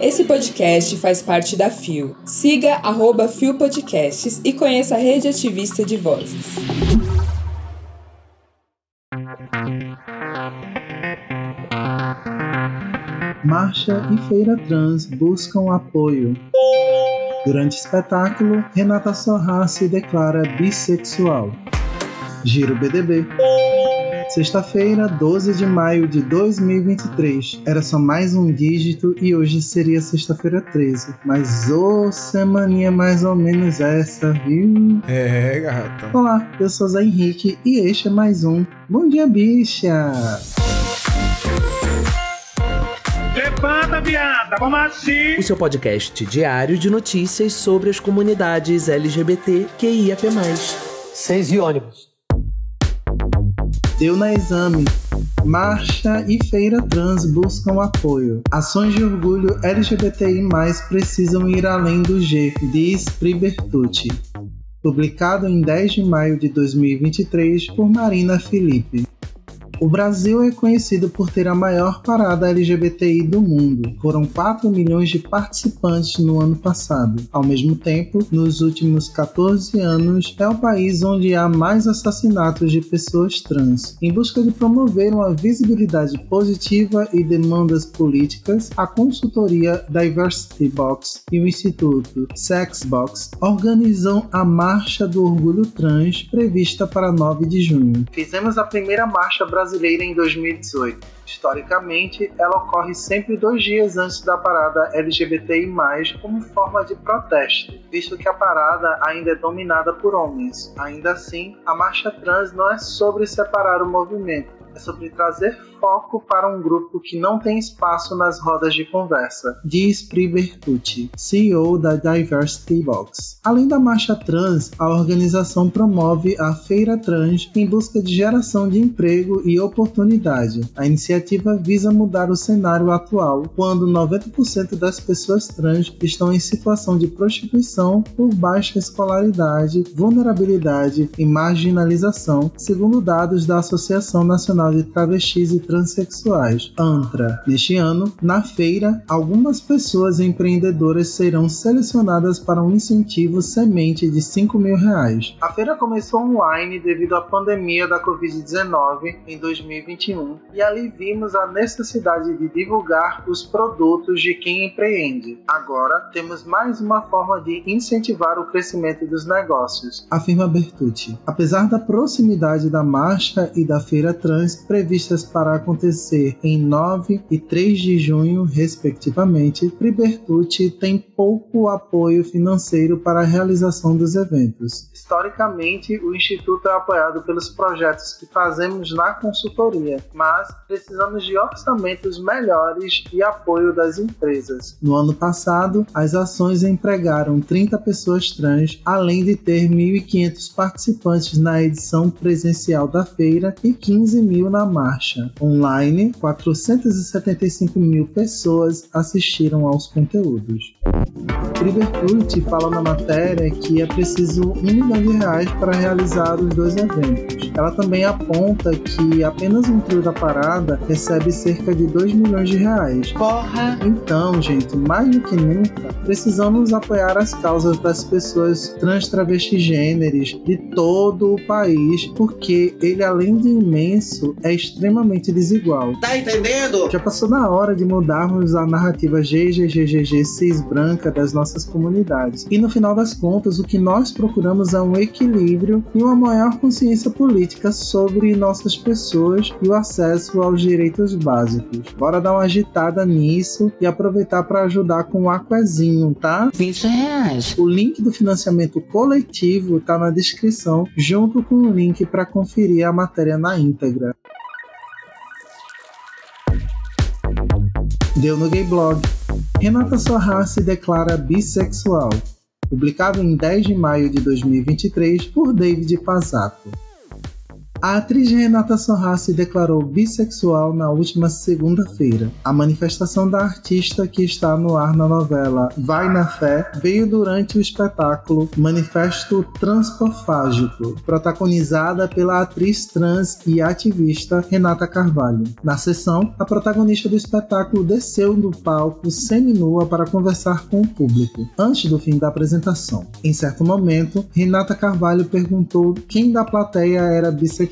Esse podcast faz parte da FIO. Siga arroba FIO Podcasts e conheça a rede ativista de vozes. Marcha e Feira Trans buscam apoio. Durante o espetáculo, Renata Sorra se declara bissexual. Giro BDB. Sexta-feira, 12 de maio de 2023. Era só mais um dígito e hoje seria sexta-feira 13. Mas ô, oh, semaninha mais ou menos essa, viu? É, gata. Olá, eu sou Zé Henrique e este é mais um Bom Dia Bicha. Levanta, viada, vamos assim. O seu podcast diário de notícias sobre as comunidades LGBT QIAP+. Seis e ônibus. Deu na exame. Marcha e Feira Trans buscam apoio. Ações de orgulho LGBTI+, precisam ir além do G, diz Pribertucci. Publicado em 10 de maio de 2023 por Marina Felipe. O Brasil é conhecido por ter a maior parada LGBTI do mundo. Foram 4 milhões de participantes no ano passado. Ao mesmo tempo, nos últimos 14 anos, é o país onde há mais assassinatos de pessoas trans. Em busca de promover uma visibilidade positiva e demandas políticas, a consultoria Diversity Box e o Instituto Sex Box organizam a Marcha do Orgulho Trans prevista para 9 de junho. Fizemos a primeira marcha brasileira brasileira em 2018. Historicamente, ela ocorre sempre dois dias antes da parada LGBTI, como forma de protesto, visto que a parada ainda é dominada por homens. Ainda assim, a marcha trans não é sobre separar o movimento, é sobre trazer foco para um grupo que não tem espaço nas rodas de conversa, diz Pri Bertucci, CEO da Diversity Box. Além da marcha trans, a organização promove a Feira Trans em busca de geração de emprego e oportunidade. A iniciativa visa mudar o cenário atual, quando 90% das pessoas trans estão em situação de prostituição por baixa escolaridade, vulnerabilidade e marginalização, segundo dados da Associação Nacional de Travestis e transexuais, ANTRA. Neste ano, na feira, algumas pessoas empreendedoras serão selecionadas para um incentivo semente de 5 mil reais. A feira começou online devido à pandemia da Covid-19 em 2021 e ali vimos a necessidade de divulgar os produtos de quem empreende. Agora temos mais uma forma de incentivar o crescimento dos negócios, afirma Bertucci. Apesar da proximidade da marcha e da feira trans previstas para acontecer em 9 e 3 de junho, respectivamente, Pribertucci tem pouco apoio financeiro para a realização dos eventos. Historicamente, o Instituto é apoiado pelos projetos que fazemos na consultoria, mas precisamos de orçamentos melhores e apoio das empresas. No ano passado, as ações empregaram 30 pessoas trans, além de ter 1.500 participantes na edição presencial da feira e 15 mil na marcha. Online, 475 mil pessoas assistiram aos conteúdos. Riverfruit fala na matéria que é preciso um milhão de reais para realizar os dois eventos. Ela também aponta que apenas um trio da parada recebe cerca de 2 milhões de reais. Porra! Então, gente, mais do que nunca, precisamos apoiar as causas das pessoas trans, travestis, gêneros de todo o país, porque ele, além de imenso, é extremamente desigual. Tá entendendo? Já passou na hora de mudarmos a narrativa GGGGG cis branca das nossas comunidades. E no final das contas, o que nós procuramos é um equilíbrio e uma maior consciência política sobre nossas pessoas e o acesso aos direitos básicos. Bora dar uma agitada nisso e aproveitar para ajudar com o Aquezinho, tá? 20 reais. O link do financiamento coletivo tá na descrição, junto com o link para conferir a matéria na íntegra. Deu no Gay Blog. Renata Sorra se declara bissexual. Publicado em 10 de maio de 2023 por David Pazato. A atriz Renata Sorra se declarou bissexual na última segunda-feira. A manifestação da artista que está no ar na novela Vai na Fé veio durante o espetáculo Manifesto Transpofágico, protagonizada pela atriz trans e ativista Renata Carvalho. Na sessão, a protagonista do espetáculo desceu do palco seminua para conversar com o público, antes do fim da apresentação. Em certo momento, Renata Carvalho perguntou quem da plateia era bissexual.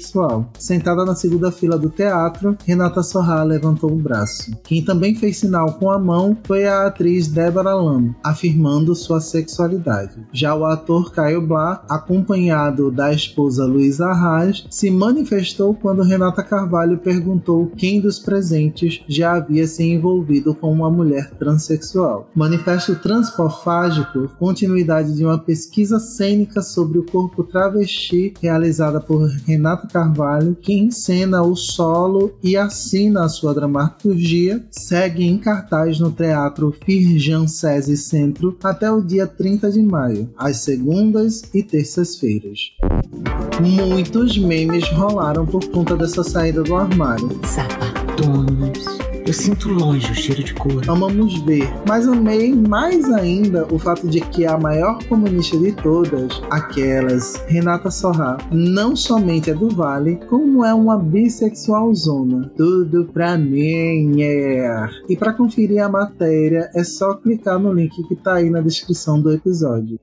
Sentada na segunda fila do teatro, Renata Sorra levantou o braço. Quem também fez sinal com a mão foi a atriz Débora Lam, afirmando sua sexualidade. Já o ator Caio Blá, acompanhado da esposa Luísa Arraes, se manifestou quando Renata Carvalho perguntou quem dos presentes já havia se envolvido com uma mulher transexual. Manifesto Transpofágico, continuidade de uma pesquisa cênica sobre o corpo travesti realizada por Renata Carvalho, que encena o solo e assina a sua dramaturgia, segue em cartaz no Teatro Firjan Sesi Centro até o dia 30 de maio, às segundas e terças-feiras. Muitos memes rolaram por conta dessa saída do armário. Sapatonos. Eu sinto longe o cheiro de couro. Amamos ver, mas amei mais ainda o fato de que a maior comunista de todas, aquelas, Renata Sorra, não somente é do Vale, como é uma bissexual zona. Tudo pra mim é. E para conferir a matéria é só clicar no link que tá aí na descrição do episódio.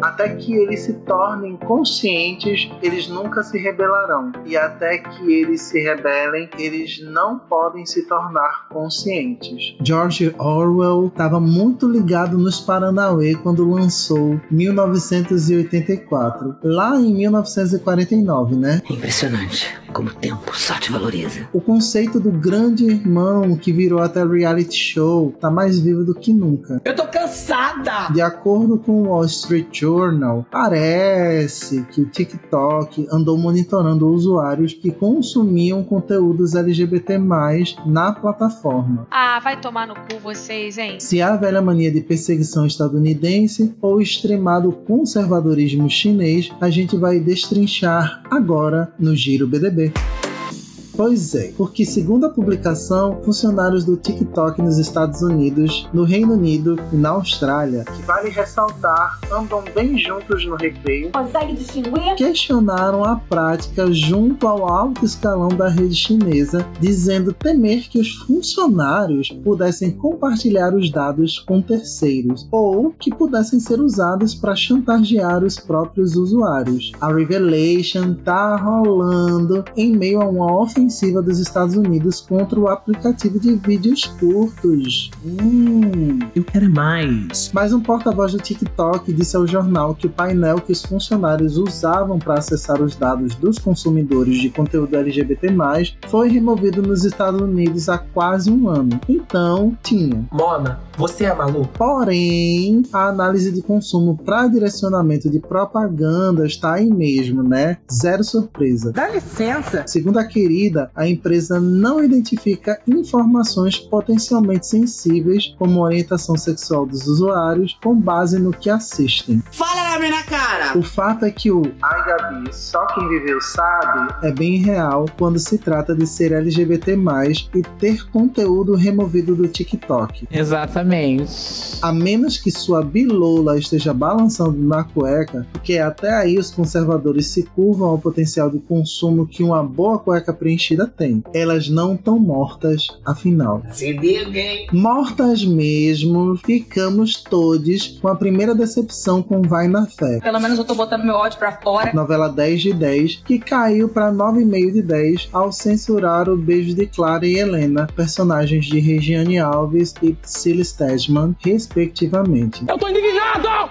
Até que eles se tornem conscientes, eles nunca se rebelarão. E até que eles se rebelem, eles não podem se tornar conscientes. George Orwell estava muito ligado nos Paranauê quando lançou 1984. Lá em 1949, né? Impressionante como o tempo só te valoriza. O conceito do grande irmão que virou até reality show tá mais vivo do que nunca. Eu tô cansada! De acordo com o Wall Street Journal, parece que o TikTok andou monitorando usuários que consumiam conteúdos LGBT+, na plataforma. Ah, vai tomar no cu vocês, hein? Se há a velha mania de perseguição estadunidense ou o extremado conservadorismo chinês, a gente vai destrinchar agora no Giro BDB. day. Pois é, porque segundo a publicação, funcionários do TikTok nos Estados Unidos, no Reino Unido e na Austrália, que vale ressaltar, andam bem juntos no recreio, Consegue distinguir? questionaram a prática junto ao alto escalão da rede chinesa, dizendo temer que os funcionários pudessem compartilhar os dados com terceiros ou que pudessem ser usados para chantagear os próprios usuários. A Revelation tá rolando em meio a uma ofensiva dos Estados Unidos contra o aplicativo de vídeos curtos. Hum. Eu quero mais. Mas um porta-voz do TikTok disse ao jornal que o painel que os funcionários usavam para acessar os dados dos consumidores de conteúdo LGBT+, foi removido nos Estados Unidos há quase um ano. Então, tinha. Mona, você é maluco? Porém, a análise de consumo para direcionamento de propaganda está aí mesmo, né? Zero surpresa. Dá licença! Segundo a querida, a empresa não identifica informações potencialmente sensíveis, como orientação sexual dos usuários, com base no que assistem. Fala na cara! O fato é que o Ai Gabi, só quem viveu sabe, é bem real quando se trata de ser LGBT e ter conteúdo removido do TikTok. Exatamente. A menos que sua bilola esteja balançando na cueca, porque até aí os conservadores se curvam ao potencial de consumo que uma boa cueca preenchida tem. Elas não estão mortas, afinal. Se liga, hein? Mortas mesmo, ficamos todos com a primeira decepção com Vai na Fé. Pelo menos eu tô botando meu ódio pra fora. Novela 10 de 10, que caiu para 9,5 de 10 ao censurar o beijo de Clara e Helena, personagens de Regiane Alves e Priscila Stedman, respectivamente. Eu tô indignado!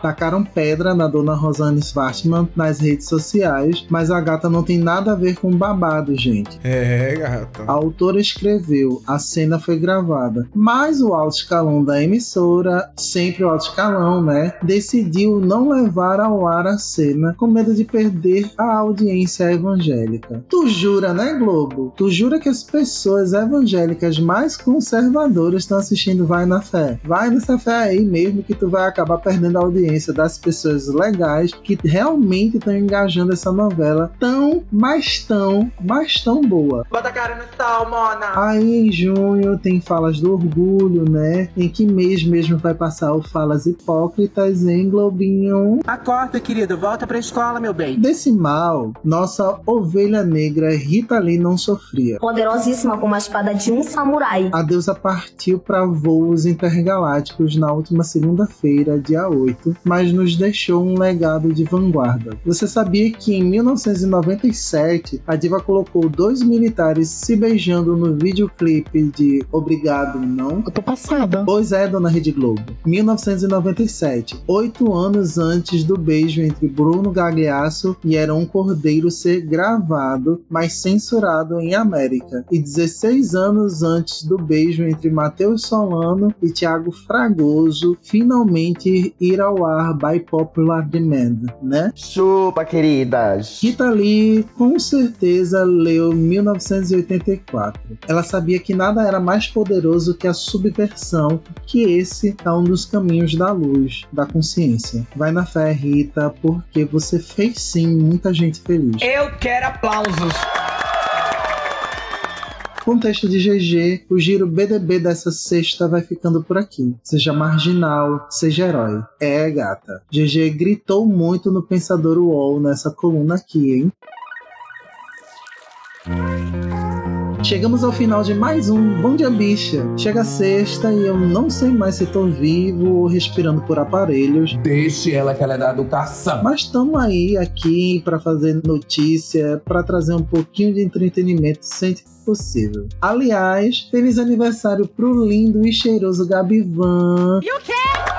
Tacaram pedra na dona Rosane Svartman nas redes sociais, mas a gata não tem nada a ver com babado, gente. É, gata. A autora escreveu, a cena foi gravada, mas o alto escalão da emissora, sempre o alto escalão, né, decidiu não levar ao ar a cena com medo de perder a audiência evangélica. Tu jura, né, Globo? Tu jura que as pessoas evangélicas mais conservadoras estão assistindo Vai na Fé? Vai nessa fé aí mesmo que tu vai acabar perdendo da audiência das pessoas legais que realmente estão engajando essa novela tão, mas tão, mas tão boa. Bota a cara no sol, Mona! Aí em junho tem Falas do Orgulho, né? Em que mês mesmo vai passar o Falas Hipócritas em Globinho. Acorda, querido, volta pra escola, meu bem. Desse mal, nossa ovelha negra Rita Lee não sofria. Poderosíssima como a espada de um samurai. A deusa partiu para voos intergalácticos na última segunda-feira, dia 8, mas nos deixou um legado de vanguarda. Você sabia que em 1997 a diva colocou dois militares se beijando no videoclipe de Obrigado Não? Eu tô passada. Pois é, dona Rede Globo. 1997, oito anos antes do beijo entre Bruno Gagliasso e Heron Cordeiro ser gravado, mas censurado em América. E 16 anos antes do beijo entre Matheus Solano e Thiago Fragoso finalmente ir ao ar by popular demand, né? Chupa, queridas. Rita Lee com certeza leu 1984. Ela sabia que nada era mais poderoso que a subversão, que esse é um dos caminhos da luz, da consciência. Vai na fé, Rita, porque você fez sim muita gente feliz. Eu quero aplausos. Contexto de GG, o giro BDB dessa sexta vai ficando por aqui. Seja marginal, seja herói. É, gata. GG gritou muito no Pensador UOL nessa coluna aqui, hein? Chegamos ao final de mais um Bom Dia Bicha. Chega sexta e eu não sei mais se tô vivo ou respirando por aparelhos. Deixe ela que ela é da educação. Mas estamos aí aqui para fazer notícia, para trazer um pouquinho de entretenimento sempre que possível. Aliás, feliz aniversário pro lindo e cheiroso Gabivan. E o quê?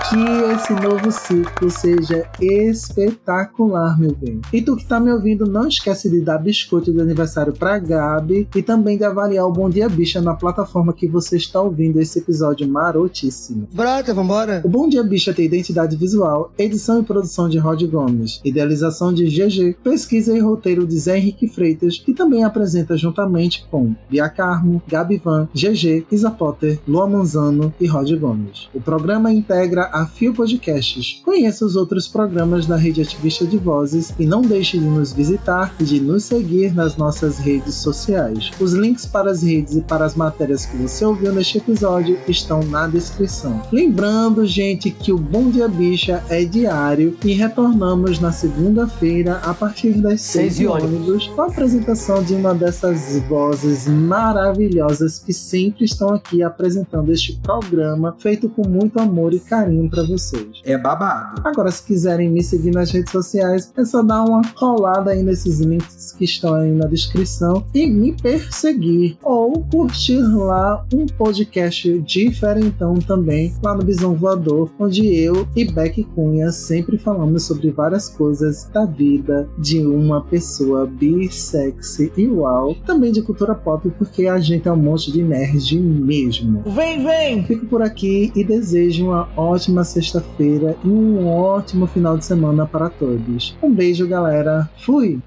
Que esse novo ciclo seja espetacular, meu bem. E tu que tá me ouvindo, não esquece de dar biscoito de aniversário pra Gabi e também de avaliar o Bom Dia Bicha na plataforma que você está ouvindo esse episódio marotíssimo. Brota, vambora. O Bom Dia Bicha tem identidade visual, edição e produção de Rod Gomes, idealização de GG, pesquisa e roteiro de Zé Henrique Freitas, que também apresenta juntamente com Bia Carmo, Gabi Van, GG, Isa Potter, Lua Manzano e Rod Gomes. O programa integra a Fio Podcasts. Conheça os outros programas da Rede Ativista de Vozes e não deixe de nos visitar e de nos seguir nas nossas redes sociais. Os links para as redes e para as matérias que você ouviu neste episódio estão na descrição. Lembrando, gente, que o Bom Dia Bicha é diário e retornamos na segunda-feira a partir das Seis 6 e ônibus com a apresentação de uma dessas vozes maravilhosas que sempre estão aqui apresentando este programa feito com muito amor e carinho para vocês. É babado. Agora, se quiserem me seguir nas redes sociais, é só dar uma colada aí nesses links que estão aí na descrição e me perseguir. Ou curtir lá um podcast diferentão também, lá no Bisão Voador, onde eu e Beck Cunha sempre falamos sobre várias coisas da vida de uma pessoa bissexy e uau. Também de cultura pop, porque a gente é um monte de nerd mesmo. Vem, vem. Fico por aqui e desejo uma ótima sexta-feira e um ótimo final de semana para todos. Um beijo, galera. Fui!